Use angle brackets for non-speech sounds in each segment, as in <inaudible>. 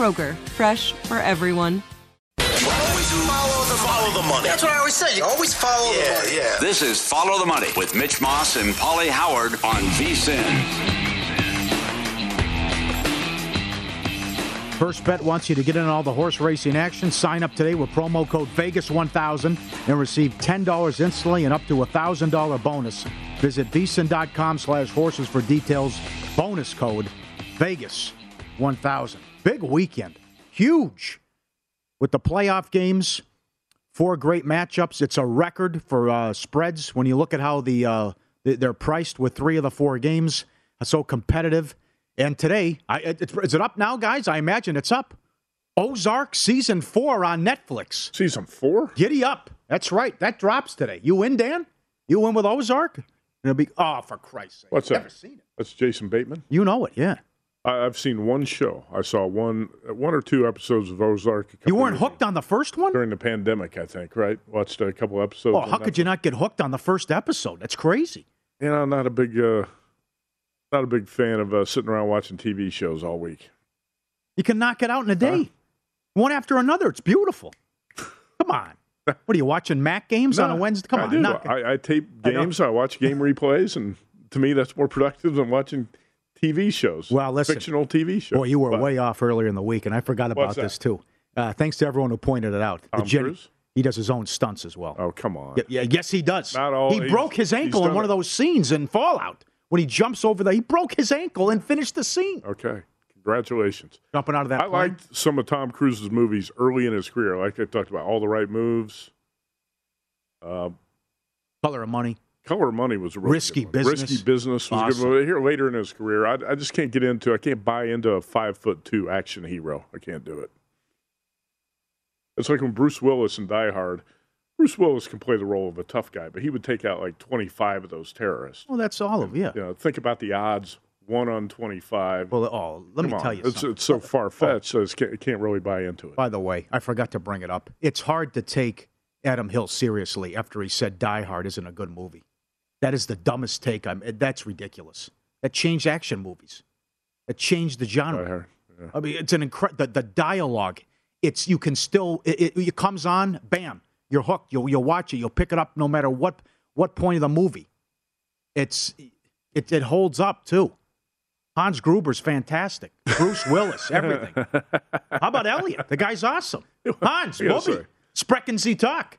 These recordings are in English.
Kroger, fresh for everyone. Always follow the, follow the money. That's what I always say. You always follow the money. Yeah. This is Follow the Money with Mitch Moss and Pauly Howard on VSIN. First Bet wants you to get in all the horse racing action. Sign up today with promo code Vegas1000 and receive $10 instantly and up to a $1,000 bonus. Visit vsin.com slash horses for details. Bonus code Vegas1000. Big weekend. Huge. With the playoff games, four great matchups. It's a record for uh, spreads when you look at how the uh, they're priced with three of the four games. So competitive. And today, I, it, is is it up now, guys? I imagine it's up. Ozark season four on Netflix. Season four? Giddy up. That's right. That drops today. You win, Dan? You win with Ozark? It'll be oh, for Christ's sake! What's that? Never seen it. That's Jason Bateman. You know it, yeah. I, I've seen one show. I saw one, one or two episodes of Ozark. You weren't hooked on the first one? during the pandemic. I think right. Watched a couple episodes. Oh, how could you not get hooked on the first episode? That's crazy. You know, I'm not a big, uh, not a big fan of uh, sitting around watching TV shows all week. You can knock it out in a day, one after another. It's beautiful. <laughs> Come on. What are you watching? Mac games on a Wednesday? Come I on, do. knock it. I, I tape I games. I, watch game <laughs> replays, and to me, that's more productive than watching TV shows. Well, listen. fictional TV shows. Boy, you were But way off earlier in the week, and I forgot about this too. Uh, thanks to everyone who pointed it out. The Tom Jenny- Cruise? He does his own stunts as well. Oh, come on. Yeah, yeah, yes, he does. Not all- he broke his ankle in one it. of those scenes in Fallout when he jumps over the. He broke his ankle and finished the scene. Okay. Congratulations. Jumping out of that I plane. liked some of Tom Cruise's movies early in his career. Like I talked about, All the Right Moves. Uh, Color of Money. Color Money was a really Risky. Business. Risky Business was Awesome. good. Here later in his career, I, I just can't get into. I can't buy into a five foot two action hero. I can't do it. It's like when Bruce Willis in Die Hard. Bruce Willis can play the role of a tough guy, but he would take out like twenty five of those terrorists. Well, that's all of yeah. You know, think about the odds: one on twenty five. Well, oh, let me tell you it's, something. it's so far fetched, oh. so it's, can't, can't really buy into it. By the way, I forgot to bring it up. It's hard to take Adam Hill seriously after he said Die Hard isn't a good movie. That is the dumbest take. I'm. Eh, that's ridiculous. That changed action movies. That changed the genre. Yeah. I mean, it's an incredible. The, the dialogue. It's you can still. It, it, it comes on. Bam. You're hooked. You'll you'll watch it. You'll pick it up no matter what what point of the movie. It's it it holds up too. Hans Gruber's fantastic. Bruce Willis, everything. <laughs> How about Elliot? The guy's awesome. <laughs> Hans, Yes, Bobby. Sprechen Sie Talk.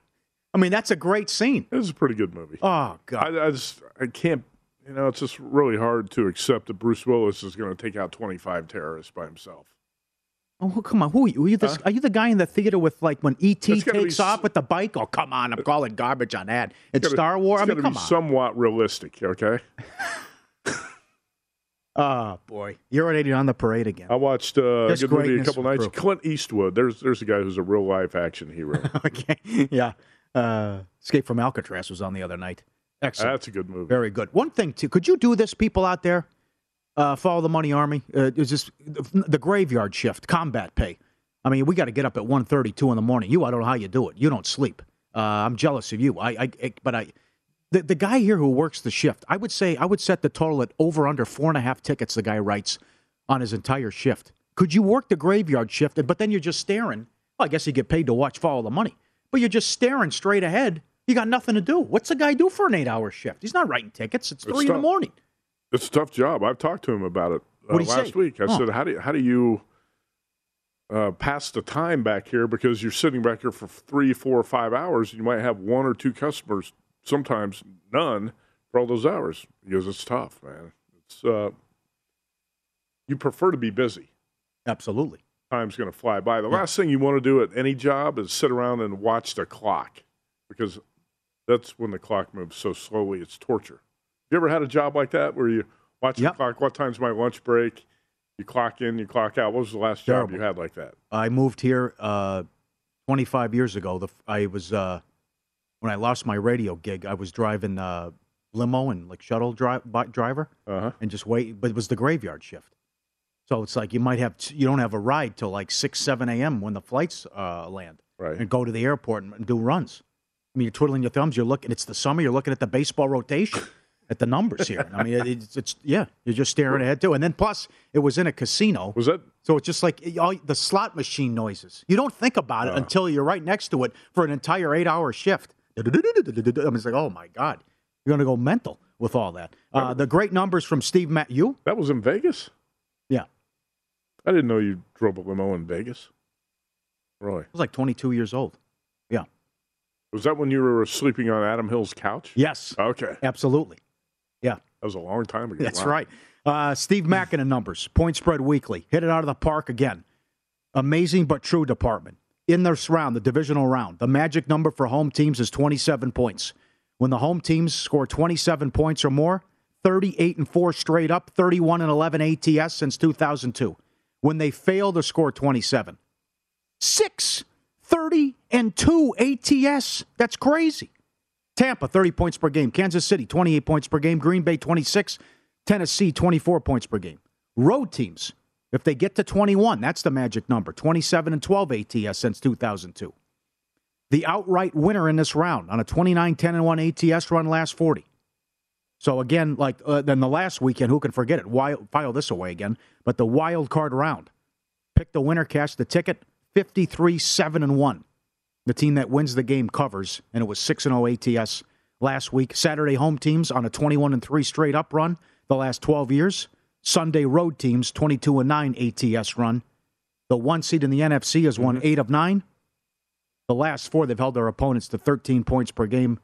I mean, that's a great scene. It was a pretty good movie. Oh God. I, I just I can't. You know, it's just really hard to accept that Bruce Willis is going to take out twenty five terrorists by himself. Oh, come on. Who are you? Are you, this, are you the guy in the theater with like when ET It's be takes off with the bike? Oh, come on. I'm calling garbage on that. It's Gotta- Star Wars. I It's mean, come be on. somewhat realistic. Okay. <laughs> Oh boy, you're already on the parade again. I watched uh, a good movie a couple nights. proof. Clint Eastwood. There's there's a guy who's a real life action hero. <laughs> okay, yeah. Uh, Escape from Alcatraz was on the other night. Excellent. That's a good movie. Very good. One thing too, could you do this, people out there? Uh, follow the money army. Uh, is this the graveyard shift, combat pay? I mean, we got to get up at 1.30, 2 in the morning. You, I don't know how you do it. You don't sleep. Uh, I'm jealous of you. I, I, I but I, the, the guy here who works the shift, I would say I would set the total at over under four and a half tickets. The guy writes on his entire shift. Could you work the graveyard shift? But then you're just staring. Well, I guess you get paid to watch Follow the Money, but you're just staring straight ahead. You got nothing to do. What's the guy do for an eight-hour shift? He's not writing tickets. It's It's three in the morning. It's a tough job. I've talked to him about it uh, last say? week. I Oh. said, "How do you, how do you uh, pass the time back here because you're sitting back here for three, four, or five hours. You might have one or two customers, sometimes none, for all those hours because it's tough, man. It's uh, you prefer to be busy. Absolutely. Time's going to fly by. The last thing you want to do at any job is sit around and watch the clock because that's when the clock moves so slowly. It's torture. You ever had a job like that where you watch Yep. the clock? What time's my lunch break? You clock in, you clock out. What was the last job you had like that? I moved here uh, 25 years ago. The, I was uh, when I lost my radio gig. I was driving uh, limo and like shuttle dri- driver, Uh huh. and just wait. But it was the graveyard shift, so it's like you might have t- you don't have a ride till like six seven a.m. when the flights uh, land, Right. and go to the airport and, and do runs. I mean, you're twiddling your thumbs. You're looking. It's the summer. You're looking at the baseball rotation. At the numbers here, I mean, it's, it's yeah, you're just staring ahead too. And then plus, it was in a casino, Was that so it's just like all the slot machine noises. You don't think about it until you're right next to it for an entire eight hour shift. I mean, it's like, oh my God, you're going to go mental with all that. Uh, the great numbers from Steve Matt. You? that was in Vegas? I didn't know you drove a limo in Vegas. Really? I was like 22 years old. Yeah. Was that when you were sleeping on Adam Hill's couch? Yes, Okay. absolutely. Yeah. That was a long time ago. That's Wow. right. Uh, Steve Makinen numbers, point spread weekly, hit it out of the park again. Amazing but true department. In this round, the divisional round, the magic number for home teams is 27 points. When the home teams score 27 points or more, 38 and 4 straight up, 31 and 11 ATS since 2002. When they fail to score 27, 6, 30 and 2 ATS. That's crazy. Tampa, 30 points per game. Kansas City, 28 points per game. Green Bay, 26. Tennessee, 24 points per game. Road teams, if they get to 21, that's the magic number 27 and 12 ATS since 2002. The outright winner in this round on a 29 10 and 1 ATS run last 40. So again, like uh, then the last weekend, who can forget it? Wild, file this away again. But the wild card round, pick the winner, cash the ticket. 53 7 and 1. The team that wins the game covers, and it was 6 0 ATS last week. Saturday home teams on a 21 and 3 straight up run the last 12 years. Sunday road teams 22 and 9 ATS run. The one seed in the NFC has won 8 of 9. The last four they've held their opponents to 13 points per game.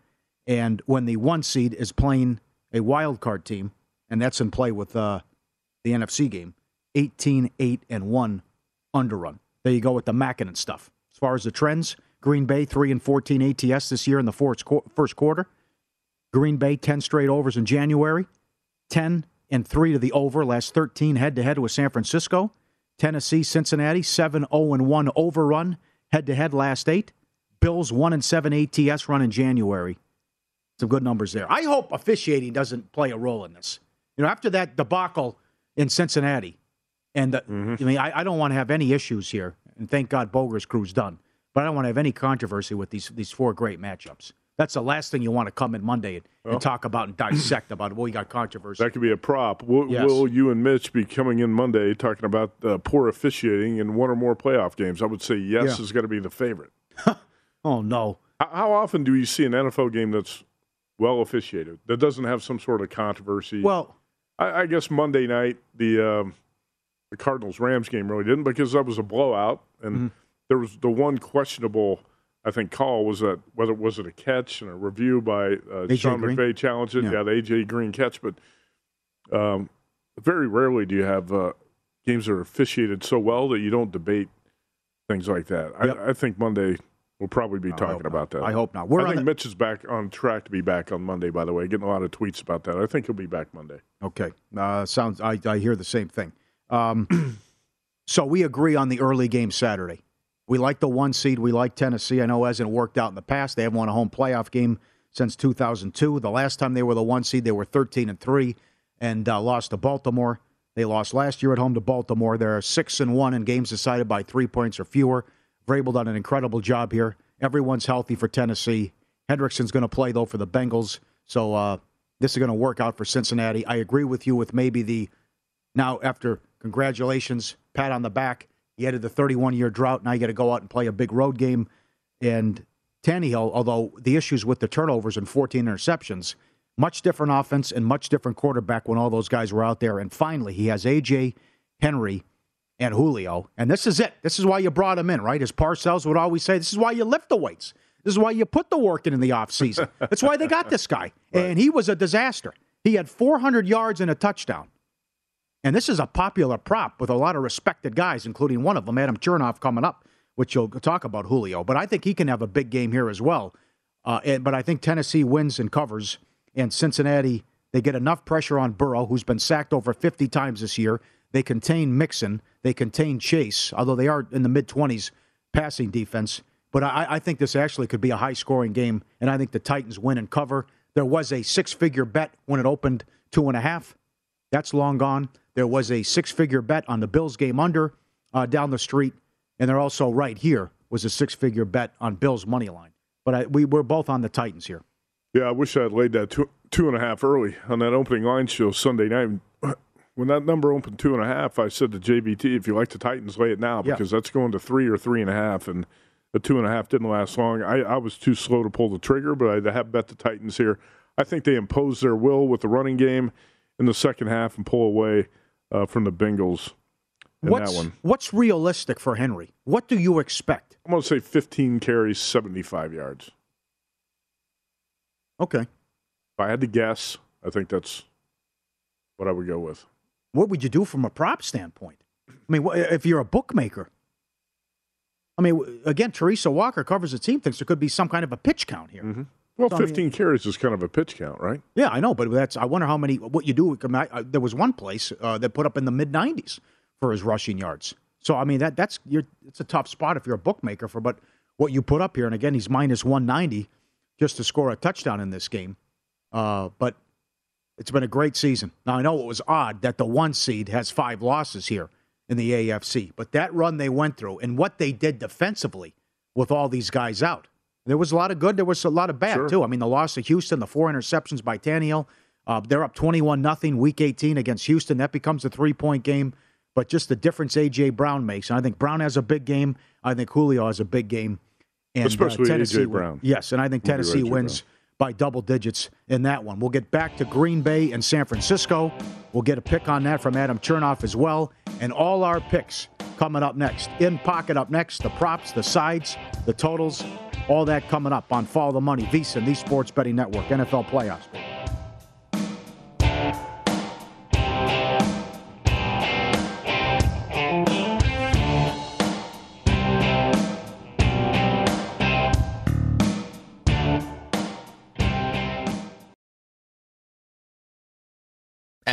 And when the one seed is playing a wild card team, and that's in play with uh, the NFC game, 18 8 and 1 underrun. There you go with the Makinen stuff. As far as the trends, Green Bay 3 and 14 ATS this year in the fourth, first quarter. Green Bay 10 straight overs in January, 10 and 3 to the over, last 13 head to head with San Francisco. Tennessee, Cincinnati 7 0 and 1 overrun head to head last 8. Bills 1 and 7 ATS run in January. Some good numbers there. I hope officiating doesn't play a role in this. You know, after that debacle in Cincinnati, and the, I mean, I, I don't want to have any issues here. And thank God Boger's crew's done. But I don't want to have any controversy with these these four great matchups. That's the last thing you want to come in Monday and, and talk about and dissect about. Well, you got controversy. That could be a prop. Will, Yes. will you and Mitch be coming in Monday talking about uh, poor officiating in one or more playoff games? I would say yes Yeah. is going to be the favorite. <laughs> oh no, How, how often do you see an NFL game that's well officiated that doesn't have some sort of controversy? well, I, I guess Monday night the um, the Cardinals Rams game really didn't because that was a blowout, and Mm-hmm. there was the one questionable. I think call was that whether was it a catch and a review by uh. Sean Green? McVay challenged it. Yeah. Yeah, the AJ Green catch, but um, very rarely do you have uh, games that are officiated so well that you don't debate things like that. Yep. I, I think Monday we'll probably be I talking about that. I hope not. We're I think the- Mitch is back on track to be back on Monday. By the way, getting a lot of tweets about that. I think he'll be back Monday. Okay. Uh, sounds. I, I hear the same thing. Um, <clears throat> so we agree on the early game Saturday. We like the one seed. We like Tennessee. I know it hasn't worked out in the past. They haven't won a home playoff game since 2002. The last time they were the one seed, they were 13 and three and uh, lost to Baltimore. They lost last year at home to Baltimore. They're six and one in games decided by three points or fewer. Vrabel done an incredible job here. Everyone's healthy for Tennessee. Hendrickson's going to play though for the Bengals, so uh, this is going to work out for Cincinnati. I agree with you with maybe the now after congratulations, pat on the back. You had the 31 year drought. Now you got to go out and play a big road game. And Tannehill, although the issues with the turnovers and 14 interceptions, much different offense and much different quarterback when all those guys were out there. And finally, he has AJ Henry and Julio. And this is it. This is why you brought him in, right? As Parcells would always say, this is why you lift the weights. This is why you put the work in in the offseason. <laughs> That's why they got this guy. <laughs> Right. And he was a disaster. He had 400 yards and a touchdown. And this is a popular prop with a lot of respected guys, including one of them, Adam Chernoff, coming up, which you'll talk about Julio. But I think he can have a big game here as well. Uh, and, but I think Tennessee wins and covers, and Cincinnati, they get enough pressure on Burrow, who's been sacked over 50 times this year. They contain Mixon. They contain Chase, although they are in the mid 20s passing defense. But I, I, think this actually could be a high scoring game, and I think the Titans win and cover. There was a six figure bet when it opened two and a half. That's long gone. There was a six figure bet on the Bills game under uh, down the street, and they're also right here was a six figure bet on Bills money line. But I, we were both on the Titans here. Yeah, I wish I had laid that two, two and a half early on that opening line show Sunday night when that number opened two and a half, I said to JBT, if you like the Titans, lay it now because yeah. that's going to three or three and a half, and the two and a half didn't last long. I, I was too slow to pull the trigger, but I have bet the Titans here. I think they impose their will with the running game in the second half and pull away uh, from the Bengals. In what's, that one. what's realistic for Henry? What do you expect? I'm going to say 15 carries, 75 yards. Okay. If I had to guess, I think that's what I would go with what would you do from a prop standpoint? I mean, if you're a bookmaker, I mean, again, Teresa Walker covers the team, thinks there could be some kind of a pitch count here. Mm-hmm. Well, so, 15 I mean, carries is kind of a pitch count, right? Yeah, I know, but that's. I wonder how many. What you do? I, there was one place uh, that put up in the mid 90s for his rushing yards. So I mean, that that's you're, it's a tough spot if you're a bookmaker for. But what you put up here, and again, he's minus 190 just to score a touchdown in this game. Uh, but it's been a great season. Now, I know it was odd that the one seed has five losses here in the AFC, but that run they went through and what they did defensively with all these guys out. There was a lot of good, there was a lot of bad, sure. too. I mean, the loss to Houston, the four interceptions by Tannehill, uh, they're up 21 nothing week 18 against Houston. That becomes a three point game, but just the difference A.J. Brown makes. And I think Brown has a big game. I think Julio has a big game. And, uh, Especially Tennessee, A.J. Brown. Yes, and I think Tennessee wins. Brown by double digits in that one. We'll get back to Green Bay and San Francisco. We'll get a pick on that from Adam Chernoff as well. And all our picks coming up next. In pocket up next, the props, the sides, the totals, all that coming up on Follow the Money, VSIN, the Sports Betting Network, NFL Playoffs.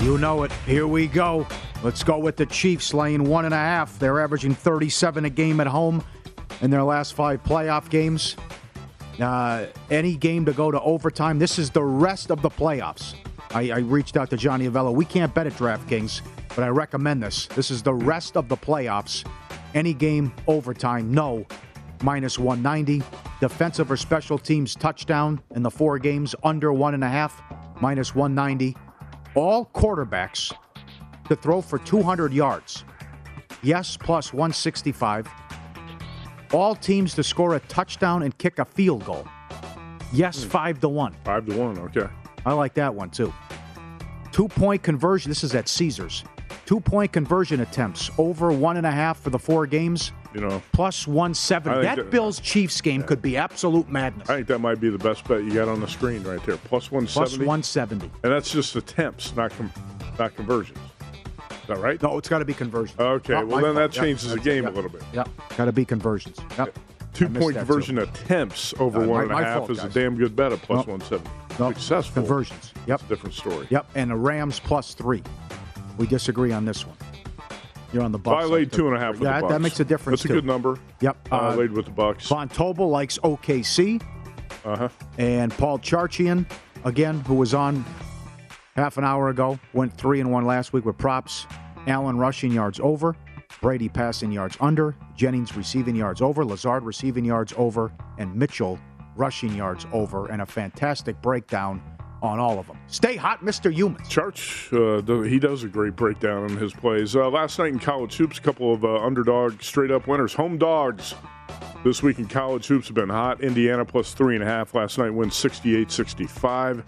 You know it. Here we go. Let's go with the Chiefs laying one and a half. They're averaging 37 a game at home in their last five playoff games. Uh, any game to go to overtime. This is the rest of the playoffs. I, I reached out to Johnny Avello. We can't bet at DraftKings, but I recommend this. This is the rest of the playoffs. Any game overtime, no. Minus 190. Defensive or special teams touchdown in the four games under one and a half, minus 190 all quarterbacks to throw for 200 yards. Yes, plus 165. All teams to score a touchdown and kick a field goal. Yes, hmm. 5 to 1. Five to one. Okay. I like that one too. Two point conversion. This is at Caesars. Two point conversion attempts over one and a half for the four games. You know, Plus 170. That that- Bills Chiefs game could be absolute madness. I think that might be the best bet you got on the screen right there. Plus one Plus seventy. 170. And that's just attempts, not com- not conversions. Is that right? No, it's got to be conversions. Okay, Oh, well then fault. that Yep, changes the game yep. a little bit. Yep, got to be conversions. Yep. Two point conversion too. attempts over Uh, one my- and a half fault, is a damn good bet at plus Nope. one seventy. Nope. Successful Conversions. Yep. A different story. Yep. And the Rams plus three. We disagree on this one. You're on the Bucks. I laid two and a half with yeah, the that- Bucks. that makes a difference That's too. a good number. Yep. Uh, I laid with the Bucks. Von Tobel likes OKC. Uh huh. And Paul Charchian, again, who was on half an hour ago, went three and one last week with props. Allen rushing yards over, Brady passing yards under, Jennings receiving yards over, Lazard receiving yards over, and Mitchell rushing yards over, and a fantastic breakdown on all of them. Stay hot, Mr. Youmans. Church, uh, do- he does a great breakdown in his plays. Uh, last night in college hoops, a couple of uh, underdog straight up winners, home dogs. This week in college hoops have been hot. Indiana plus three and a half last night wins 68 65.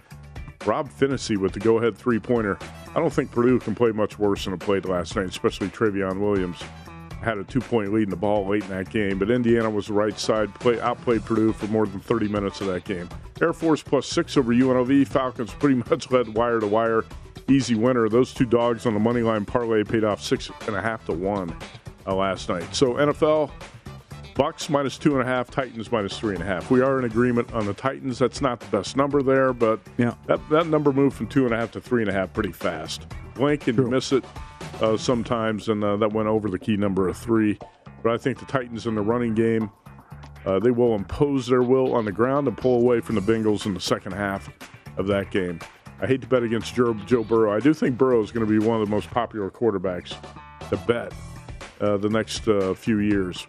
Rob Phinisee with the go ahead three pointer. I don't think Purdue can play much worse than it played last night, especially Trevion Williams. Had a two point lead in the ball late in that game, but Indiana was the right side, play, outplayed Purdue for more than 30 minutes of that game. Air Force plus six over UNLV. Falcons <laughs> pretty much led wire to wire. Easy winner. Those two dogs on the money line parlay paid off six and a half to one uh, last night. So NFL, Bucks minus two and a half, Titans minus three and a half. We are in agreement on the Titans. That's not the best number there, but Yeah. that, that number moved from two and a half to three and a half pretty fast. Blink and you miss it uh, sometimes, and uh, that went over the key number of three. But I think the Titans in the running game, uh, they will impose their will on the ground and pull away from the Bengals in the second half of that game. I hate to bet against Joe, Joe Burrow. I do think Burrow is going to be one of the most popular quarterbacks to bet uh, the next uh, few years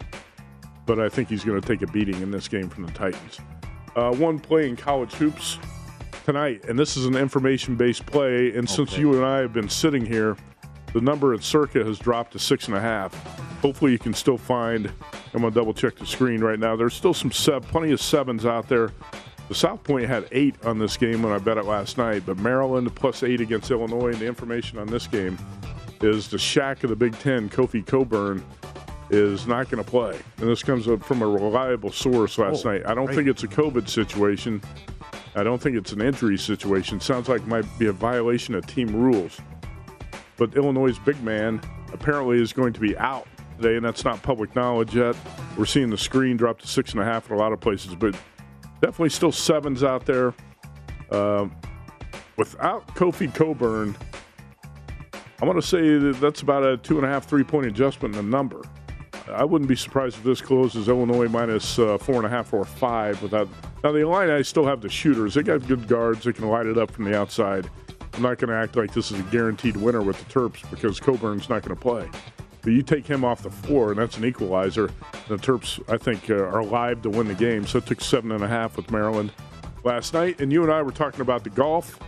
but I think he's going to take a beating in this game from the Titans. Uh, one play in college hoops tonight, and this is an information based play. And since you and I have been sitting here, the number at Circa has dropped to six and a half. Hopefully, you can still find. I'm going to double check the screen right now. There's still some sev- plenty of sevens out there. The South Point had eight on this game when I bet it last night, but Maryland plus eight against Illinois. And the information on this game is the shack of the Big Ten, Kofi Cockburn, is not going to play. And this comes up from a reliable source last Oh, night. I don't great. think it's a COVID situation. I don't think it's an injury situation. Sounds like it might be a violation of team rules. But Illinois' big man apparently is going to be out today, and that's not public knowledge yet. We're seeing the screen drop to six and a half in a lot of places, but definitely still sevens out there. Um, without Kofi Cockburn, I want to say that that's about a two and a half, three point adjustment in the number. I wouldn't be surprised if this closes Illinois minus uh, four and a half or five. Without now, the Illini still have the shooters. They got good guards. They can light it up from the outside. I'm not going to act like this is a guaranteed winner with the Terps because Cockburn's not going to play. But you take him off the floor, and that's an equalizer. The Terps, I think, uh, are live to win the game. So it took seven and a half with Maryland last night. And you and I were talking about the golf.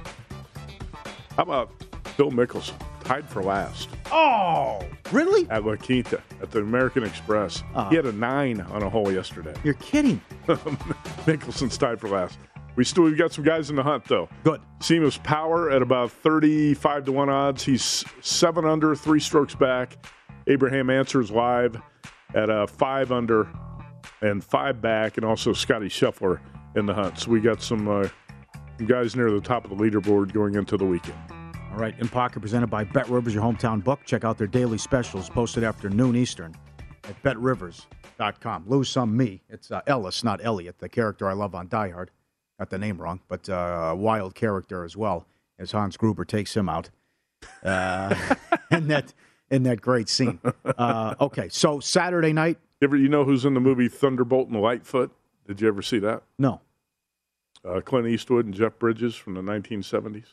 How about Phil Mickelson tied for last? Oh, really? at La Quinta at the American Express. Ah. He had a nine on a hole yesterday. You're kidding. <laughs> Mickelson's tied for last. We still we've got some guys in the hunt though. Good. Seamus Power at about thirty-five to one odds. He's seven under, three strokes back. Abraham Ancer's live at a five under and five back, and also Scotty Scheffler in the hunt. So we got some uh, guys near the top of the leaderboard going into the weekend. All right, In Pocket presented by Bet Rivers, your hometown book. Check out their daily specials posted after noon Eastern at betrivers.com. Lose some me. It's uh, Ellis, not Elliot, the character I love on Die Hard. Got the name wrong, but uh, a wild character as well, as Hans Gruber takes him out uh, <laughs> in that in that great scene. Uh, okay, so Saturday night, You ever you know who's in the movie Thunderbolt and Lightfoot? Did you ever see that? no, Uh, Clint Eastwood and Jeff Bridges from the 1970s.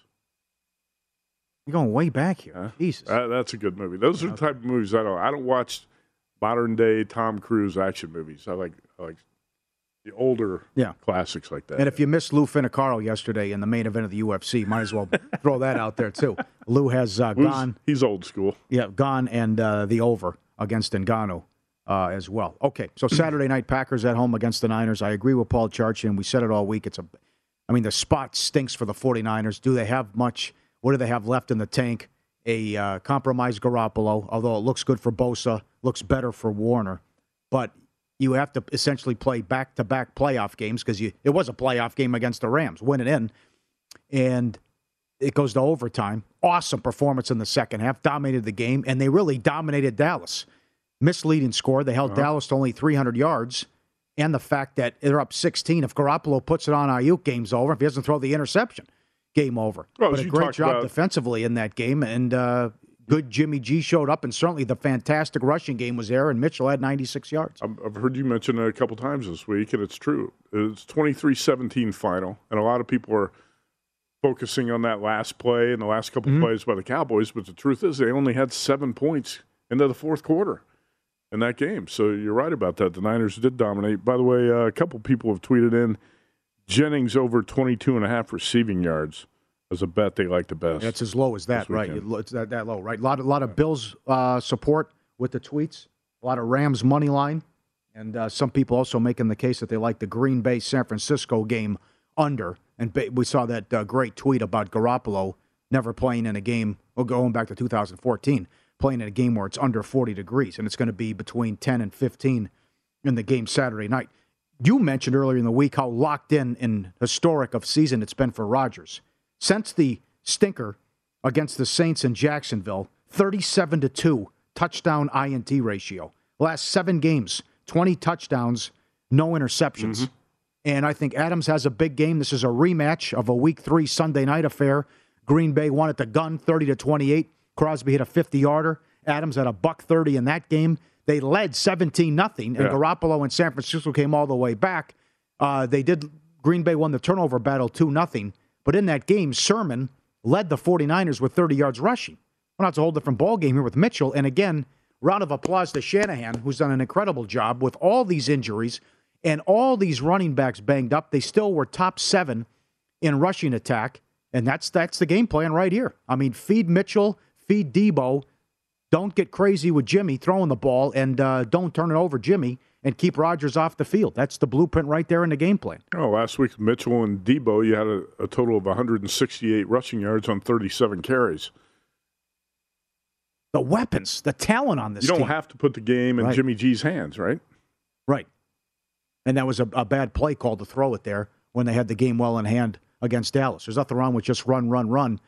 You're going way back here. Huh? Jesus. Uh, that's a good movie. Those are the type of movies I don't. I don't watch modern day Tom Cruise action movies. I like I like The older Yeah. classics like that. And if you missed Lou Finocchiaro yesterday in the main event of the UFC, might as well <laughs> throw that out there too. Lou has uh, gone. He's old school. Yeah, gone and uh, the over against Ngannou uh, as well. Okay, so <clears throat> Saturday night Packers at home against the Niners. I agree with Paul Charchian. We said it all week. It's a, I mean, the spot stinks for the 49ers. Do they have much? What do they have left in the tank? A uh, compromised Garoppolo, although it looks good for Bosa, looks better for Warner, but you have to essentially play back-to-back playoff games because it was a playoff game against the Rams, win it in, and it goes to overtime. Awesome performance in the second half, dominated the game, and they really dominated Dallas. Misleading score. They held Dallas to only 300 yards, and the fact that they're up 16. If Garoppolo puts it on Aiyuk, game's over. If he doesn't throw the interception, game over. Well, but a great job about- defensively in that game, and uh, good Jimmy G showed up, and certainly the fantastic rushing game was there, and Mitchell had 96 yards. I've heard you mention it a couple times this week, and it's true. It's 23-17 final, and a lot of people are focusing on that last play and the last couple Mm-hmm. plays by the Cowboys. But the truth is, they only had seven points into the fourth quarter in that game. So you're right about that. The Niners did dominate. By the way, uh, a couple people have tweeted in Jennings over 22 and a half receiving yards as a bet they like the best. That's as low as that, right? It's that, that low, right? A lot, a lot of Bills uh, support with the tweets, a lot of Rams money line, and uh, some people also making the case that they like the Green Bay San Francisco game under. And ba- we saw that uh, great tweet about Garoppolo never playing in a game, well, going back to 2014, playing in a game where it's under 40 degrees, and it's going to be between 10 and 15 in the game Saturday night. You mentioned earlier in the week how locked in and historic of season it's been for Rodgers. Since the stinker against the Saints in Jacksonville, 37 to 2 touchdown INT ratio. Last 7 games, 20 touchdowns, no interceptions. Mm-hmm. And I think Adams has a big game. This is a rematch of a week 3 Sunday night affair. Green Bay won at the gun 30 to 28. Crosby hit a 50-yarder. Adams had a buck 30 in that game. They led 17 nothing, and Yeah. Garoppolo and San Francisco came all the way back. Uh, they did. Green Bay won the turnover battle 2 nothing. But in that game, Sermon led the 49ers with 30 yards rushing. Well, that's a whole different ball game here with Mitchell. And again, round of applause to Shanahan, who's done an incredible job with all these injuries and all these running backs banged up. They still were top seven in rushing attack, and that's that's the game plan right here. I mean, feed Mitchell, feed Debo. Don't get crazy with Jimmy throwing the ball, and uh, don't turn it over Jimmy, and keep Rodgers off the field. That's the blueprint right there in the game plan. Oh, last week Mitchell and Debo, you had a, a total of 168 rushing yards on 37 carries. The weapons, the talent on this You don't team. have to put the game in Right. Jimmy G's hands, right? Right. And that was a, a bad play call to throw it there when they had the game well in hand against Dallas. There's nothing wrong with just run, run, run.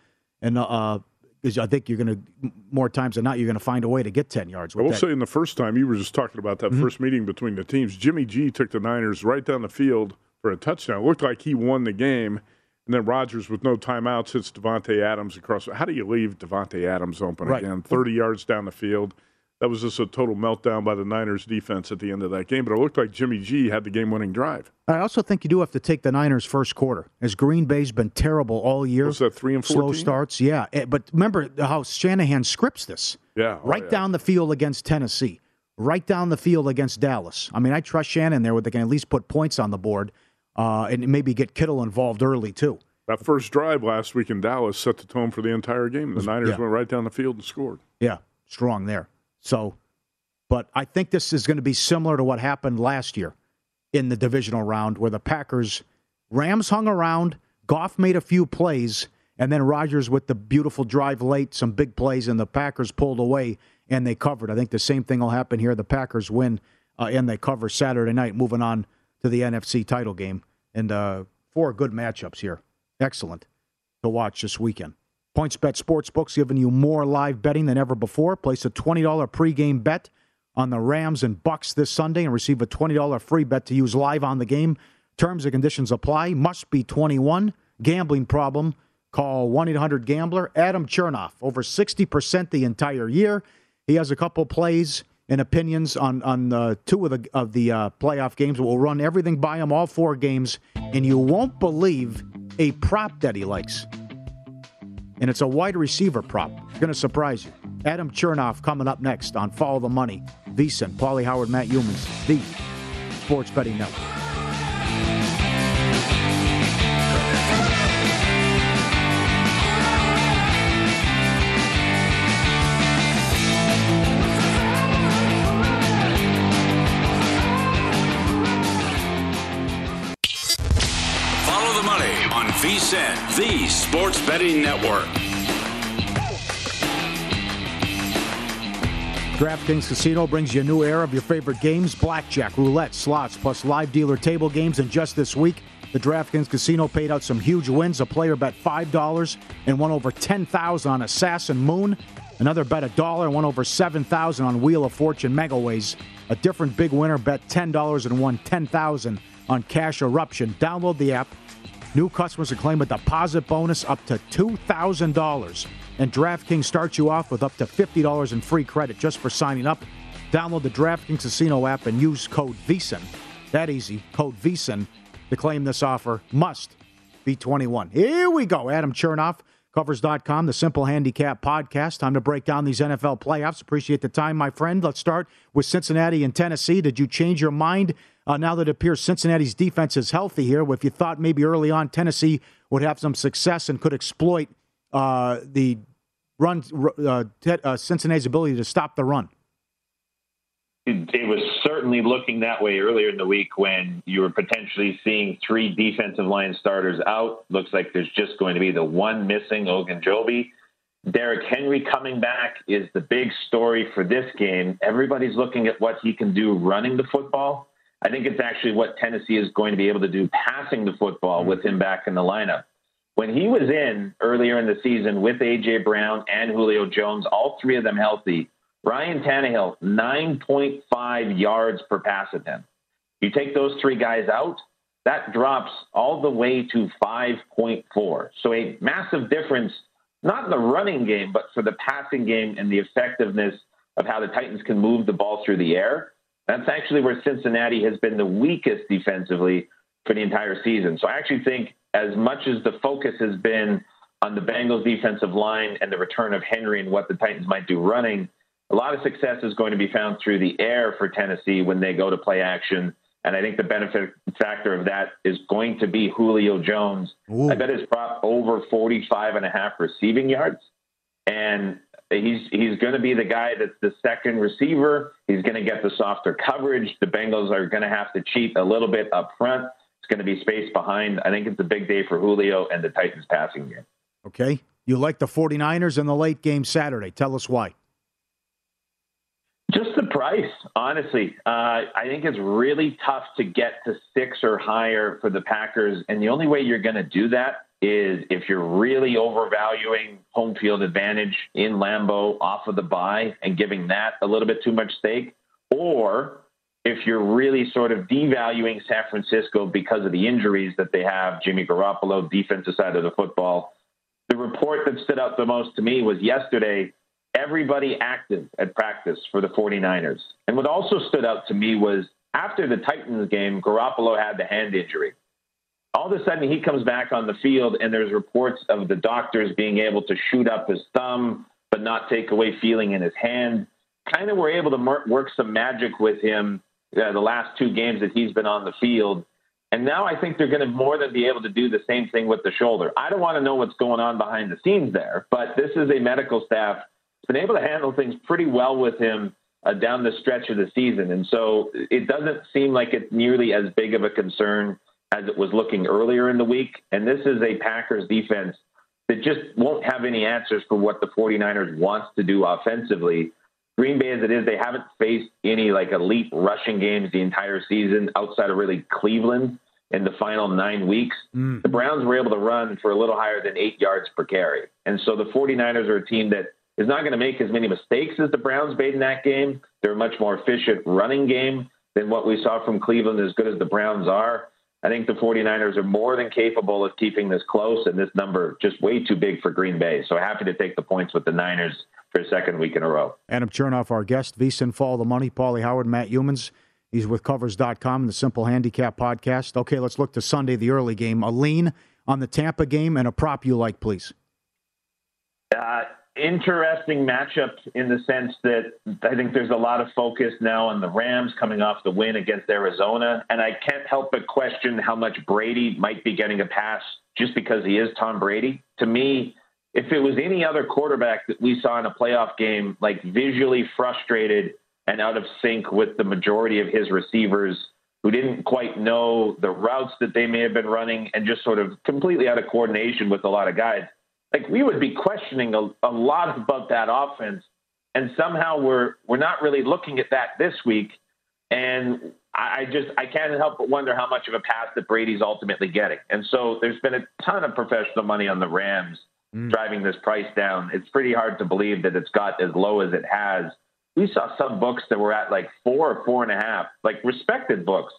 And uh, because I think you're going to, more times than not, you're going to find a way to get 10 yards I will that. say in the first time, you were just talking about Mm-hmm. that first meeting between the teams. Jimmy G took the Niners right down the field for a touchdown. It looked like he won the game. And then Rodgers, with no timeouts, hits Davante Adams across. How do you leave Davante Adams open Right. again? 30 yards down the field. That was just a total meltdown by the Niners defense at the end of that game. But it looked like Jimmy G had the game winning drive. I also think you do have to take the Niners first quarter, as Green Bay's been terrible all year. Was that 3 and Slow starts, yeah. Eh, But remember how Shanahan scripts this. Yeah. oh, right yeah. down the field against Tennessee, right down the field against Dallas. I mean, I trust Shannon there where they can at least put points on the board uh, and maybe get Kittle involved early, too. That first drive last week in Dallas set the tone for the entire game. The Niners yeah. went right down the field and scored. Yeah, strong there. So, but I think this is going to be similar to what happened last year in the divisional round where the Packers, Rams hung around, Goff made a few plays, and then Rodgers with the beautiful drive late, some big plays, and the Packers pulled away and they covered. I think the same thing will happen here. The Packers win uh, and they cover Saturday night, moving on to the NFC title game. And uh, four good matchups here. Excellent to watch this weekend. PointsBet Sportsbooks giving you more live betting than ever before. Place a $20 pregame bet on the Rams and Bucks this Sunday and receive a $20 free bet to use live on the game. Terms and conditions apply. Must be 21. Gambling problem. Call 1-800-GAMBLER. Adam Chernoff, over 60% the entire year. He has a couple plays and opinions on on uh, two of the of the uh, playoff games. We'll run everything by him, all four games, and you won't believe a prop that he likes and it's a wide receiver prop. Going to surprise you. Adam Chernoff coming up next on Follow the Money. VSIN, Pauly Howard, Matt Youmans, the Sports Betting Network. The Sports Betting Network. DraftKings Casino brings you a new era of your favorite games blackjack, roulette, slots, plus live dealer table games. And just this week, the DraftKings Casino paid out some huge wins. A player bet $5 and won over $10,000 on Assassin Moon. Another bet a dollar and won over 7,000 on Wheel of Fortune Megaways. A different big winner bet $10 and won 10,000 on Cash Eruption. Download the app. New customers can claim a deposit bonus up to $2,000. And DraftKings starts you off with up to $50 in free credit just for signing up. Download the DraftKings Casino app and use code VSIN. That easy, code VSIN to claim this offer. Must be 21. Here we go. Adam Chernoff, covers.com, the Simple Handicap podcast. Time to break down these NFL playoffs. Appreciate the time, my friend. Let's start with Cincinnati and Tennessee. Did you change your mind uh, now that it appears Cincinnati's defense is healthy here? If you thought maybe early on Tennessee would have some success and could exploit uh, the run, uh, uh, Cincinnati's ability to stop the run. It was certainly looking that way earlier in the week when you were potentially seeing three defensive line starters out. Looks like there's just going to be the one missing, Ogunjobi. Derrick Henry coming back is the big story for this game. Everybody's looking at what he can do running the football. I think it's actually what Tennessee is going to be able to do passing the football with him back in the lineup. When he was in earlier in the season with A.J. Brown and Julio Jones, all three of them healthy, Ryan Tannehill, 9.5 yards per pass attempt. You take those three guys out, that drops all the way to 5.4. So a massive difference, not in the running game, but for the passing game and the effectiveness of how the Titans can move the ball through the air. That's actually where Cincinnati has been the weakest defensively for the entire season. So I actually think as much as the focus has been on the Bengals defensive line and the return of Henry and what the Titans might do running, a lot of success is going to be found through the air for Tennessee when they go to play action. And I think the benefit factor of that is going to be Julio Jones. Ooh. I bet his prop over 45 and a half receiving yards. And he's he's going to be the guy that's the second receiver. He's going to get the softer coverage. The Bengals are going to have to cheat a little bit up front. It's going to be space behind. I think it's a big day for Julio and the Titans passing game. Okay. You like the 49ers in the late game Saturday. Tell us why. Just the price, honestly. Uh, I think it's really tough to get to six or higher for the Packers. And the only way you're going to do that is if you're really overvaluing home field advantage in Lambeau off of the bye and giving that a little bit too much stake, or if you're really sort of devaluing San Francisco because of the injuries that they have, Jimmy Garoppolo, defensive side of the football. The report that stood out the most to me was yesterday, everybody active at practice for the 49ers. And what also stood out to me was after the Titans game, Garoppolo had the hand injury. All of a sudden, he comes back on the field, and there's reports of the doctors being able to shoot up his thumb, but not take away feeling in his hand. Kind of were able to work some magic with him uh, the last two games that he's been on the field. And now I think they're going to more than be able to do the same thing with the shoulder. I don't want to know what's going on behind the scenes there, but this is a medical staff that's been able to handle things pretty well with him uh, down the stretch of the season. And so it doesn't seem like it's nearly as big of a concern as it was looking earlier in the week. And this is a Packers defense that just won't have any answers for what the 49ers wants to do offensively. Green Bay as it is, they haven't faced any like elite rushing games the entire season outside of really Cleveland in the final nine weeks. Mm. The Browns were able to run for a little higher than eight yards per carry. And so the 49ers are a team that is not going to make as many mistakes as the Browns made in that game. They're a much more efficient running game than what we saw from Cleveland, as good as the Browns are. I think the 49ers are more than capable of keeping this close, and this number just way too big for Green Bay. So happy to take the points with the Niners for a second week in a row. Adam Chernoff, our guest, VSIN Fall the Money, Pauly Howard, Matt Youmans. He's with Covers.com and the Simple Handicap podcast. Okay, let's look to Sunday, the early game. A lean on the Tampa game and a prop you like, please. Uh, interesting matchup in the sense that I think there's a lot of focus now on the Rams coming off the win against Arizona. And I can't help but question how much Brady might be getting a pass just because he is Tom Brady. To me, if it was any other quarterback that we saw in a playoff game, like visually frustrated and out of sync with the majority of his receivers who didn't quite know the routes that they may have been running and just sort of completely out of coordination with a lot of guys. Like we would be questioning a, a lot about that offense, and somehow we're we're not really looking at that this week. And I, I just I can't help but wonder how much of a pass that Brady's ultimately getting. And so there's been a ton of professional money on the Rams mm. driving this price down. It's pretty hard to believe that it's got as low as it has. We saw some books that were at like four or four and a half, like respected books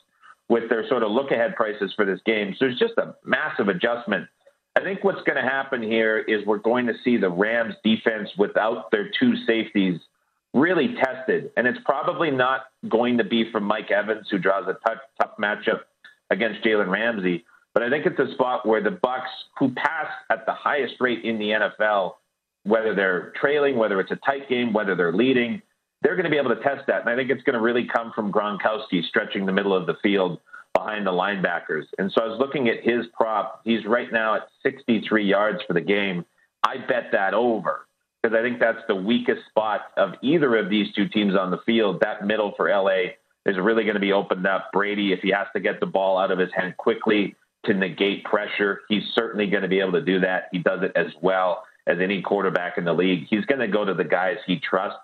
with their sort of look ahead prices for this game. So there's just a massive adjustment. I think what's going to happen here is we're going to see the Rams defense without their two safeties really tested. And it's probably not going to be from Mike Evans, who draws a tough, tough matchup against Jalen Ramsey. But I think it's a spot where the Bucks, who pass at the highest rate in the NFL, whether they're trailing, whether it's a tight game, whether they're leading, they're going to be able to test that. And I think it's going to really come from Gronkowski stretching the middle of the field behind the linebackers. And so I was looking at his prop. He's right now at 63 yards for the game. I bet that over because I think that's the weakest spot of either of these two teams on the field. That middle for LA is really going to be opened up. Brady, if he has to get the ball out of his hand quickly to negate pressure, he's certainly going to be able to do that. He does it as well as any quarterback in the league. He's going to go to the guys he trusts.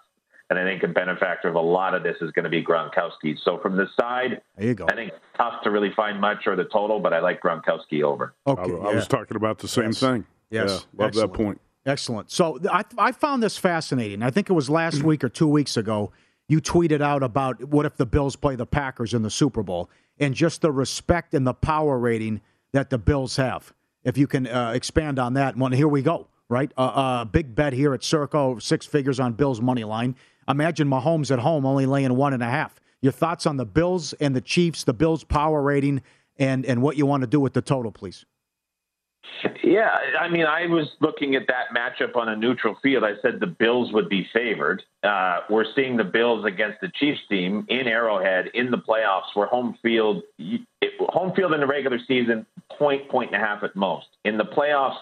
And I think a benefactor of a lot of this is going to be Gronkowski. So from the side, there you go. I think tough to really find much or the total, but I like Gronkowski over. Okay, I, yeah. I was talking about the same yes. thing. Yes, yeah, love Excellent. that point. Excellent. So I, I found this fascinating. I think it was last week or two weeks ago. You tweeted out about what if the Bills play the Packers in the Super Bowl and just the respect and the power rating that the Bills have. If you can uh, expand on that, one, here we go. Right, a uh, uh, big bet here at Circa, six figures on Bills money line. Imagine Mahomes at home only laying one and a half. Your thoughts on the Bills and the Chiefs, the Bills power rating, and and what you want to do with the total, please. Yeah, I mean, I was looking at that matchup on a neutral field. I said the Bills would be favored. Uh, we're seeing the Bills against the Chiefs team in Arrowhead in the playoffs, where home field, home field in the regular season, point, point and a half at most. In the playoffs,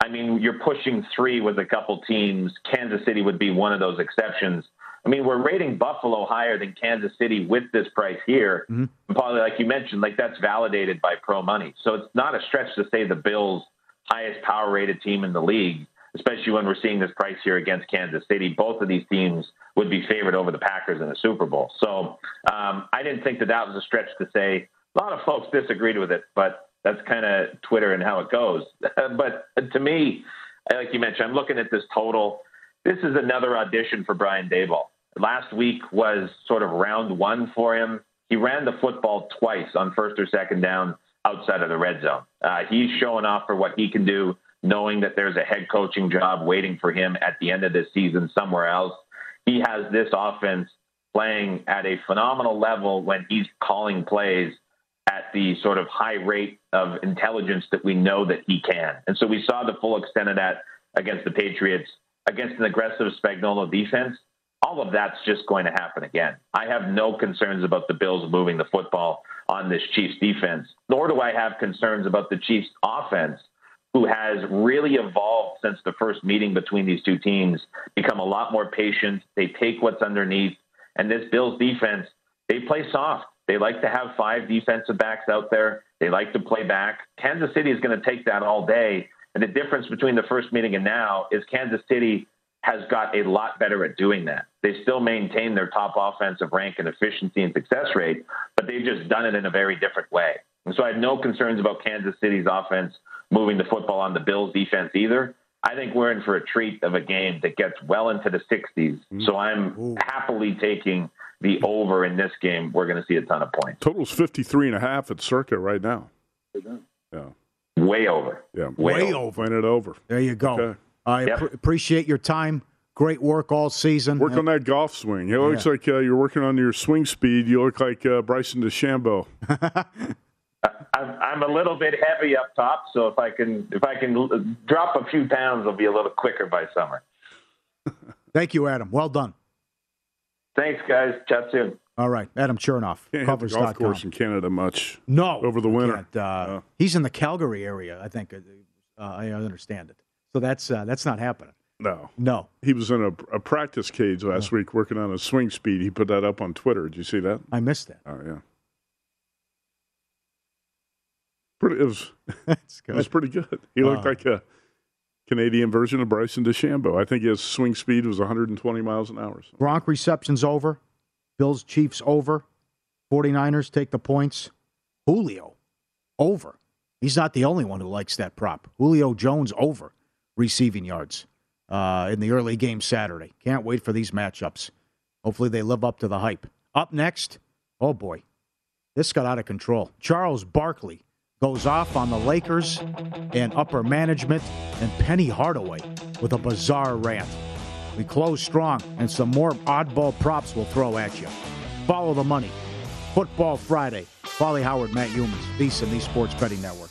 I mean, you're pushing three with a couple teams. Kansas City would be one of those exceptions. I mean, we're rating Buffalo higher than Kansas City with this price here. Mm-hmm. And probably, like you mentioned, like that's validated by pro money. So it's not a stretch to say the Bills highest power rated team in the league, especially when we're seeing this price here against Kansas City. Both of these teams would be favored over the Packers in the Super Bowl. So um, I didn't think that that was a stretch to say. A lot of folks disagreed with it, but that's kind of Twitter and how it goes. <laughs> but to me, like you mentioned, I'm looking at this total. This is another audition for Brian Daboll. Last week was sort of round one for him. He ran the football twice on first or second down outside of the red zone. Uh, he's showing off for what he can do, knowing that there's a head coaching job waiting for him at the end of this season somewhere else. He has this offense playing at a phenomenal level when he's calling plays at the sort of high rate of intelligence that we know that he can. And so we saw the full extent of that against the Patriots, against an aggressive Spagnuolo defense. All of that's just going to happen again. I have no concerns about the Bills moving the football on this Chiefs defense, nor do I have concerns about the Chiefs offense, who has really evolved since the first meeting between these two teams, become a lot more patient. They take what's underneath. And this Bills defense, they play soft. They like to have five defensive backs out there. They like to play back. Kansas City is going to take that all day. And the difference between the first meeting and now is Kansas City has got a lot better at doing that. They still maintain their top offensive rank and efficiency and success rate, but they've just done it in a very different way. And so I have no concerns about Kansas City's offense moving the football on the Bills defense either. I think we're in for a treat of a game that gets well into the 60s. Mm-hmm. So I'm happily taking the over in this game. We're going to see a ton of points. Total's 53 and a half at Circa right now. Yeah. Way over. Yeah. Way, Way over. Find it over. There you go. Okay. I yep. ap- appreciate your time. Great work all season. Work on that golf swing. It looks yeah. like uh, you're working on your swing speed. You look like uh, Bryson DeChambeau. <laughs> I'm a little bit heavy up top, so if I can if I can drop a few pounds, I'll be a little quicker by summer. <laughs> Thank you, Adam. Well done. Thanks, guys. Chat soon. All right, Adam Chernoff. Can't covers golf course in Canada much. No, over the winter. Uh, He's in the Calgary area, I think. Uh, I understand it. So that's uh, that's not happening. No, no. He was in a, a practice cage last week working on a swing speed. He put that up on Twitter. Did you see that? I missed that. Oh yeah. pretty. It was. <laughs> That's It was pretty good. He looked Uh. like a Canadian version of Bryson DeChambeau. I think his swing speed was 120 miles an hour. Gronk receptions over. Bills Chiefs over. 49ers take the points. Julio over. He's not the only one who likes that prop. Julio Jones over receiving yards uh, in the early game Saturday. Can't wait for these matchups. Hopefully they live up to the hype. Up next, oh boy, this got out of control. Charles Barkley goes off on the Lakers and upper management, and Penny Hardaway with a bizarre rant. We close strong, and some more oddball props we'll throw at you. Follow the money. Football Friday. Pauly Howard, Matt Youmans, VSiN, the Sports Betting Network.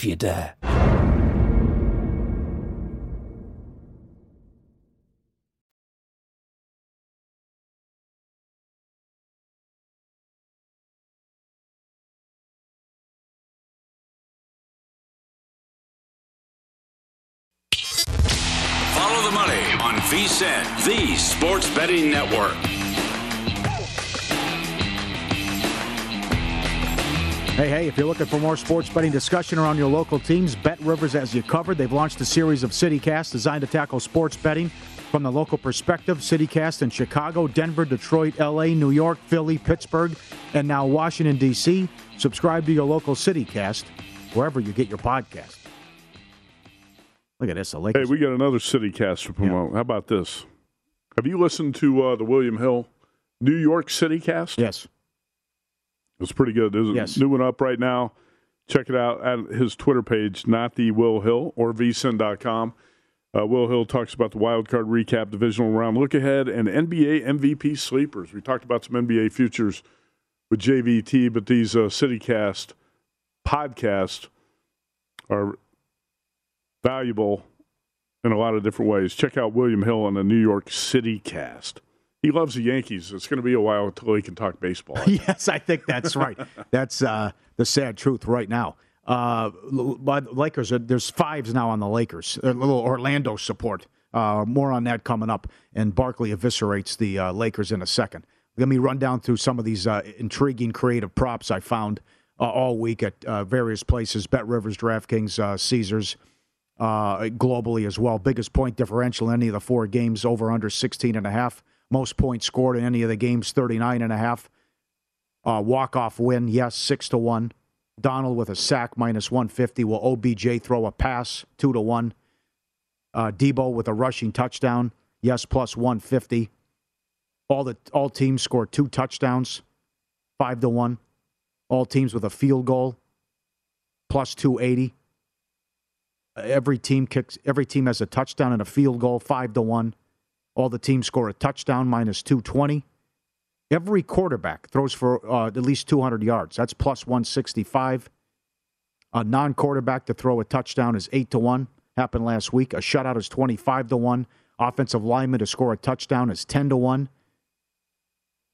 if you dare. Follow the money on VSIN, the Sports Betting Network. Hey, hey, if you're looking for more sports betting discussion around your local teams, Bet Rivers has you covered. They've launched a series of CityCasts designed to tackle sports betting from the local perspective. CityCast in Chicago, Denver, Detroit, LA, New York, Philly, Pittsburgh, and now Washington, D.C. Subscribe to your local CityCast wherever you get your podcast. Look at this. The Hey, we got another city cast to promote. How about this? Have you listened to uh, the William Hill New York City cast? yes. It's pretty good. There's a new one up right now. Check it out at his Twitter page, not the Will Hill or vsin.com. Uh, Will Hill talks about the wild card recap, divisional round look ahead, and NBA MVP sleepers. We talked about some NBA futures with JVT, but these uh, CityCast podcasts are valuable in a lot of different ways. Check out William Hill on the New York City Cast. He loves the Yankees. It's going to be a while until he can talk baseball. <laughs> yes, I think that's right. <laughs> that's uh, the sad truth right now. Uh, Lakers, there's fives now on the Lakers. A little Orlando support. Uh, more on that coming up. And Barkley eviscerates the uh, Lakers in a second. Let me run down through some of these uh, intriguing creative props I found uh, all week at uh, various places: Bet Rivers, DraftKings, uh, Caesars, uh, globally as well. Biggest point differential in any of the four games over under 16 and a half. Most points scored in any of the games 39 and a half. Uh, walk off win, yes, six to one. Donald with a sack minus 150. Will OBJ throw a pass two to one? Uh, Debo with a rushing touchdown, yes, plus 150. All the all teams score two touchdowns, five to one. All teams with a field goal, plus 280 every team kicks every team has a touchdown and a field goal five to one all the teams score a touchdown minus 220 every quarterback throws for uh, at least 200 yards. That's plus 165 a non-quarterback to throw a touchdown is 8 to 1 happened last week. A shutout is 25 to 1 offensive lineman to score a touchdown is 10 to 1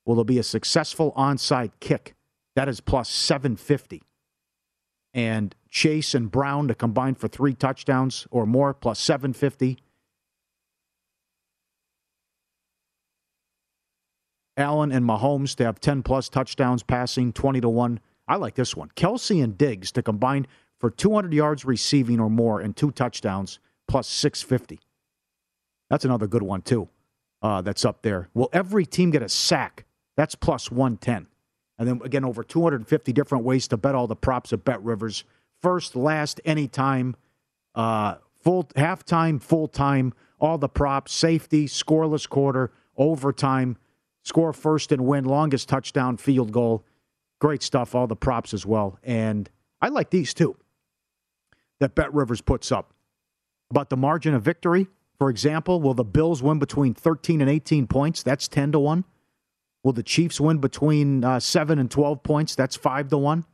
will there be a successful onside kick? That is plus 750 and Chase and Brown to combine for three touchdowns or more, plus 750. Allen and Mahomes to have 10 plus touchdowns passing, 20 to 1. I like this one. Kelsey and Diggs to combine for 200 yards receiving or more and two touchdowns plus 650. That's another good one too. Uh, that's up there. Will every team get a sack? That's plus 110. And then again, over 250 different ways to bet all the props at Bet Rivers. First, last, anytime, uh, full halftime, full time, all the props, safety, scoreless quarter, overtime, score first and win, longest touchdown, field goal. Great stuff, all the props as well. And I like these too that Bet Rivers puts up. About the margin of victory, for example, will the Bills win between 13 and 18 points? That's 10 to 1. Will the Chiefs win between uh, 7 and 12 points? That's 5 to 1.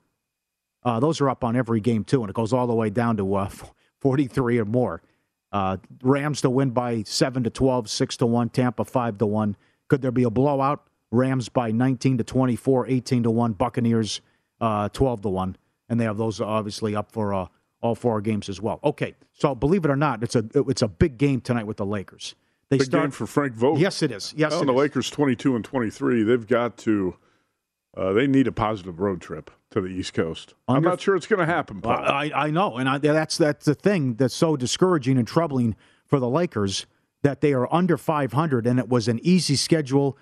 Uh, those are up on every game, too, and it goes all the way down to uh, <laughs> 43 or more. Uh, Rams to win by 7 to 12, 6 to 1, Tampa 5 to 1. Could there be a blowout? Rams by 19 to 24, 18 to 1, Buccaneers uh, 12 to 1. And they have those obviously up for uh, all four games as well. Okay, so believe it or not, it's a it's a big game tonight with the Lakers. They big start, game for Frank Vogel. Yes, it is. Yes, well, the is. Lakers twenty two and twenty three. They've got to. Uh, they need a positive road trip to the East Coast. Under, I'm not sure it's going to happen. Paul. I, I know, and I, that's that's the thing that's so discouraging and troubling for the Lakers that they are under 500, and it was an easy schedule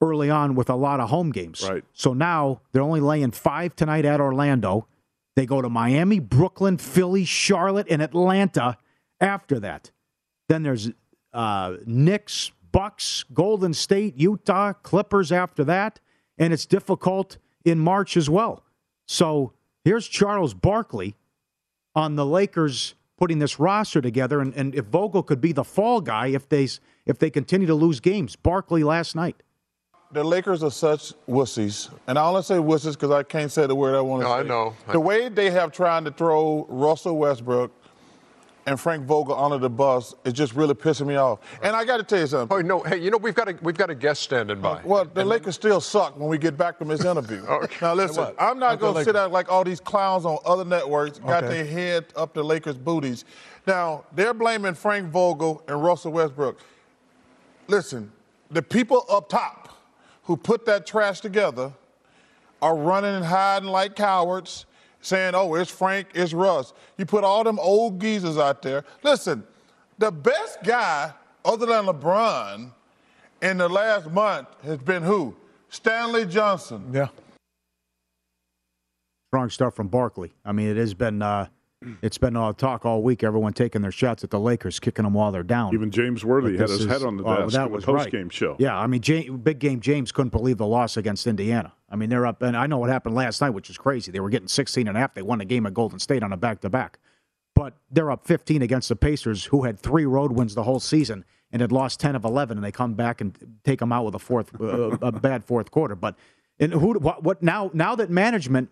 early on with a lot of home games. Right. So now they're only laying five tonight at Orlando. They go to Miami, Brooklyn, Philly, Charlotte, and Atlanta after that. Then there's uh, Knicks, Bucks, Golden State, Utah, Clippers after that. And it's difficult in March as well. So here's Charles Barkley on the Lakers putting this roster together. And, and if Vogel could be the fall guy if they, if they continue to lose games, Barkley last night the Lakers are such wussies, and I only say wussies because I can't say the word I want to no, say. I know. The way they have tried to throw Russell Westbrook and Frank Vogel under the bus is just really pissing me off. And I got to tell you something. Oh no! Hey, you know we've got a we've got a guest standing by. Well, the and Lakers still suck when we get back from this interview. <laughs> okay. Now listen, I'm not going to sit out like all these clowns on other networks got okay. their head up the Lakers' booties. Now they're blaming Frank Vogel and Russell Westbrook. Listen, the people up top who put that trash together are running and hiding like cowards, saying, oh, it's Frank, it's Russ. You put all them old geezers out there. Listen, the best guy other than LeBron in the last month has been who? Stanley Johnson. Yeah. Strong stuff from Barkley. I mean, it has been uh, it's been uh, talk all week. Everyone taking their shots at the Lakers, kicking them while they're down. Even James Worthy had his is, head on the desk. Uh, that was post game right. show. Yeah, I mean, James, big game James couldn't believe the loss against Indiana. I mean, they're up, and I know what happened last night, which is crazy. They were getting 16 and a half. They won a game at Golden State on a back to back, but they're up 15 against the Pacers, who had three road wins the whole season and had lost 10 of 11, and they come back and take them out with a fourth, uh, a bad fourth quarter. But and who, what, what now? Now that management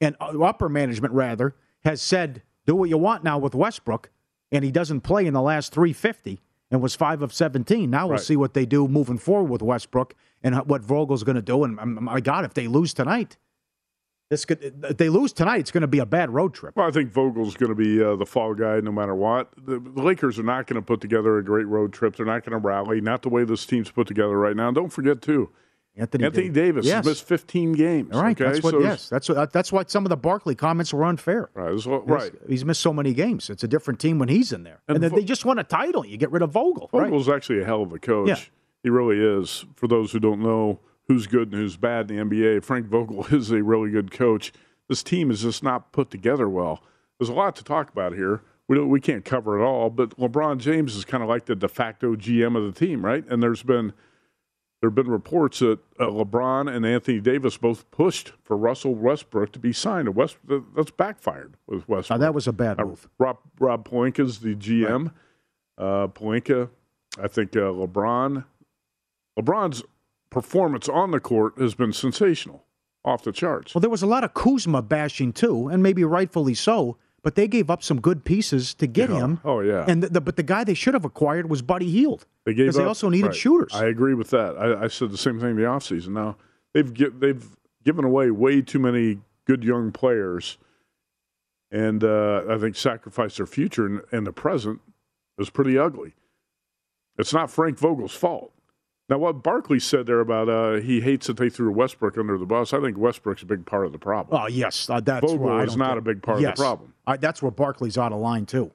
and upper management rather has said do what you want now with Westbrook, and he doesn't play in the last 350 and was 5 of 17. Now we'll right. see what they do moving forward with Westbrook and what Vogel's going to do. And um, my God, if they lose tonight, this could, if they lose tonight, it's going to be a bad road trip. Well, I think Vogel's going to be uh, the fall guy no matter what. The, the Lakers are not going to put together a great road trip. They're not going to rally, not the way this team's put together right now. And don't forget, too, Anthony, Anthony Davis, Davis yes. missed 15 games. All right, okay? that's what. So yes, that's what, that's why some of the Barkley comments were unfair. Right, what, right. He's, he's, missed so many games. It's a different team when he's in there, and, and Vo- they just won a title. You get rid of Vogel. Vogel's right? actually a hell of a coach. Yeah. He really is. For those who don't know who's good and who's bad in the NBA, Frank Vogel <laughs> is a really good coach. This team is just not put together well. There's a lot to talk about here. We don't, we can't cover it all, but LeBron James is kind of like the de facto GM of the team, right? And there's been there have been reports that uh, LeBron and Anthony Davis both pushed for Russell Westbrook to be signed. West, that's backfired with Westbrook. Now that was a bad move. Uh, Rob, Rob Pelinka's the GM. Right. Uh, Pelinka, I think uh, LeBron, LeBron's performance on the court has been sensational, off the charts. Well, there was a lot of Kuzma bashing too, and maybe rightfully so but they gave up some good pieces to get yeah. him. Oh yeah. And the, the, but the guy they should have acquired was Buddy Hield. They gave because they also needed right. shooters. I agree with that. I, I, said the same thing in the offseason. Now they've get, they've given away way too many good young players, and uh, I think sacrificed their future in, in the present is pretty ugly. It's not Frank Vogel's fault. Now, what Barkley said there about uh, he hates that they threw Westbrook under the bus, I think Westbrook's a big part of the problem. Oh yes, uh, that's Vogel I is don't think- a big part yes. of the problem. I, that's where Barkley's out of line too.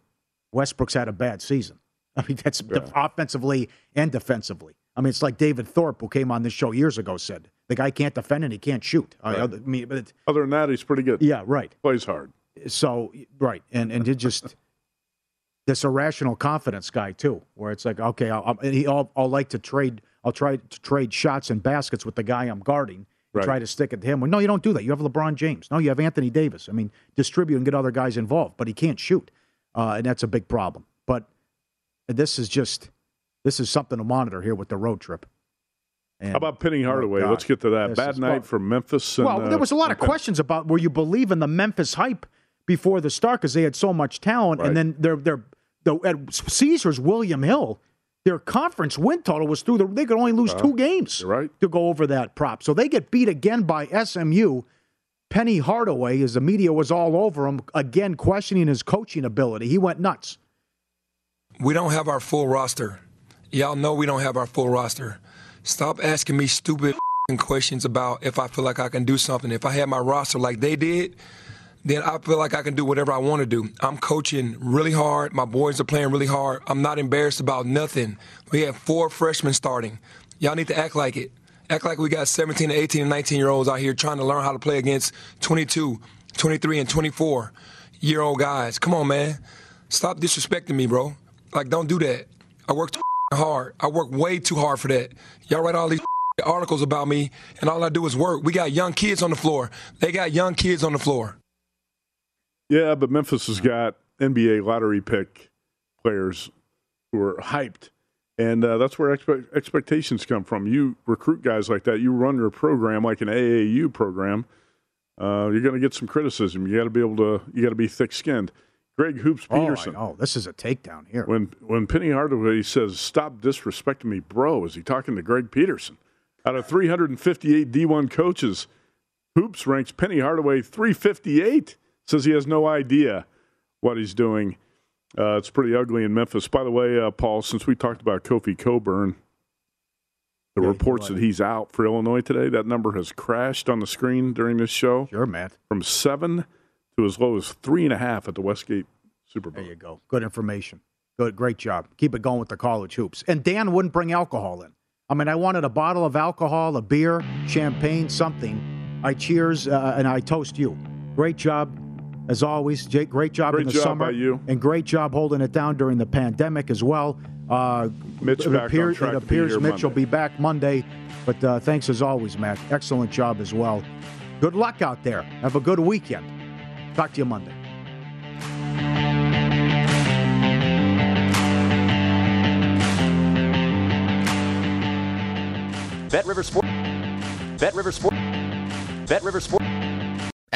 Westbrook's had a bad season. <laughs> I mean, that's def- offensively and defensively. I mean, it's like David Thorpe, who came on this show years ago, said the guy can't defend and he can't shoot. I- Right. I mean, but Other than that, he's pretty good. yeah, right. Plays hard. So right, and and it just <laughs> this irrational confidence guy too, where it's like, okay, I'll, I'll, I'll like to trade, I'll try to trade shots and baskets with the guy I'm guarding. Right. Try to stick it to him. Well, no, you don't do that. You have LeBron James. No, you have Anthony Davis. I mean, distribute and get other guys involved, but he can't shoot, uh, and that's a big problem. But this is just this is something to monitor here with the road trip. And- How about Penny Hardaway? God. Let's get to that. This Bad is- night well- for Memphis. And, well, uh, there was a lot of questions about where you believe in the Memphis hype before the start because they had so much talent, Right. and then their their the at Caesars William Hill, their conference win total was through the they could only lose two games right. to go over that prop, so they get beat again by SMU. Penny Hardaway, as the media was all over him again, questioning his coaching ability. He went nuts. We don't have our full roster. Y'all know we don't have our full roster. Stop asking me stupid questions about if I feel like I can do something. If I had my roster like they did, then I feel like I can do whatever I want to do. I'm coaching really hard. My boys are playing really hard. I'm not embarrassed about nothing. We have four freshmen starting. Y'all need to act like it. Act like we got 17 to 18 and 19 year olds out here trying to learn how to play against 22, 23, and 24 year old guys. Come on, man. Stop disrespecting me, bro. Like, don't do that. I work too hard. I work way too hard for that. Y'all write all these articles about me, and all I do is work. We got young kids on the floor. They got young kids on the floor. Yeah, but Memphis has got NBA lottery pick players who are hyped. And uh, that's where expe- expectations come from. You recruit guys like that. You run your program like an AAU program. Uh, you're going to get some criticism. You got to be able to. You got to be thick-skinned. Greg Hoops Oh, Peterson. know. this is a takedown here. When when Penny Hardaway says "Stop disrespecting me, bro," is he talking to Greg Peterson? Out of 358 D1 coaches, Hoops ranks Penny Hardaway 358. Says he has no idea what he's doing. Uh, it's pretty ugly in Memphis. By the way, uh, Paul, since we talked about Kofi Cockburn, the reports that he's out for Illinois today, that number has crashed on the screen during this show. Sure, Matt. From seven to as low as three and a half at the Westgate SuperBook. There you go. Good information. Good, great job. Keep it going with the college hoops. And Dan wouldn't bring alcohol in. I mean, I wanted a bottle of alcohol, a beer, champagne, something. I cheers uh, and I toast you. Great job, as always. Jake, great job Great in the job summer. by you. And great job holding it down during the pandemic as well. Uh, Mitch it back on appears, track it to be appears here Mitch will be back Monday. But uh, thanks as always, Matt. Excellent job as well. Good luck out there. Have a good weekend. Talk to you Monday. Bet River Sport. Bet River Sport. Bet River Sport.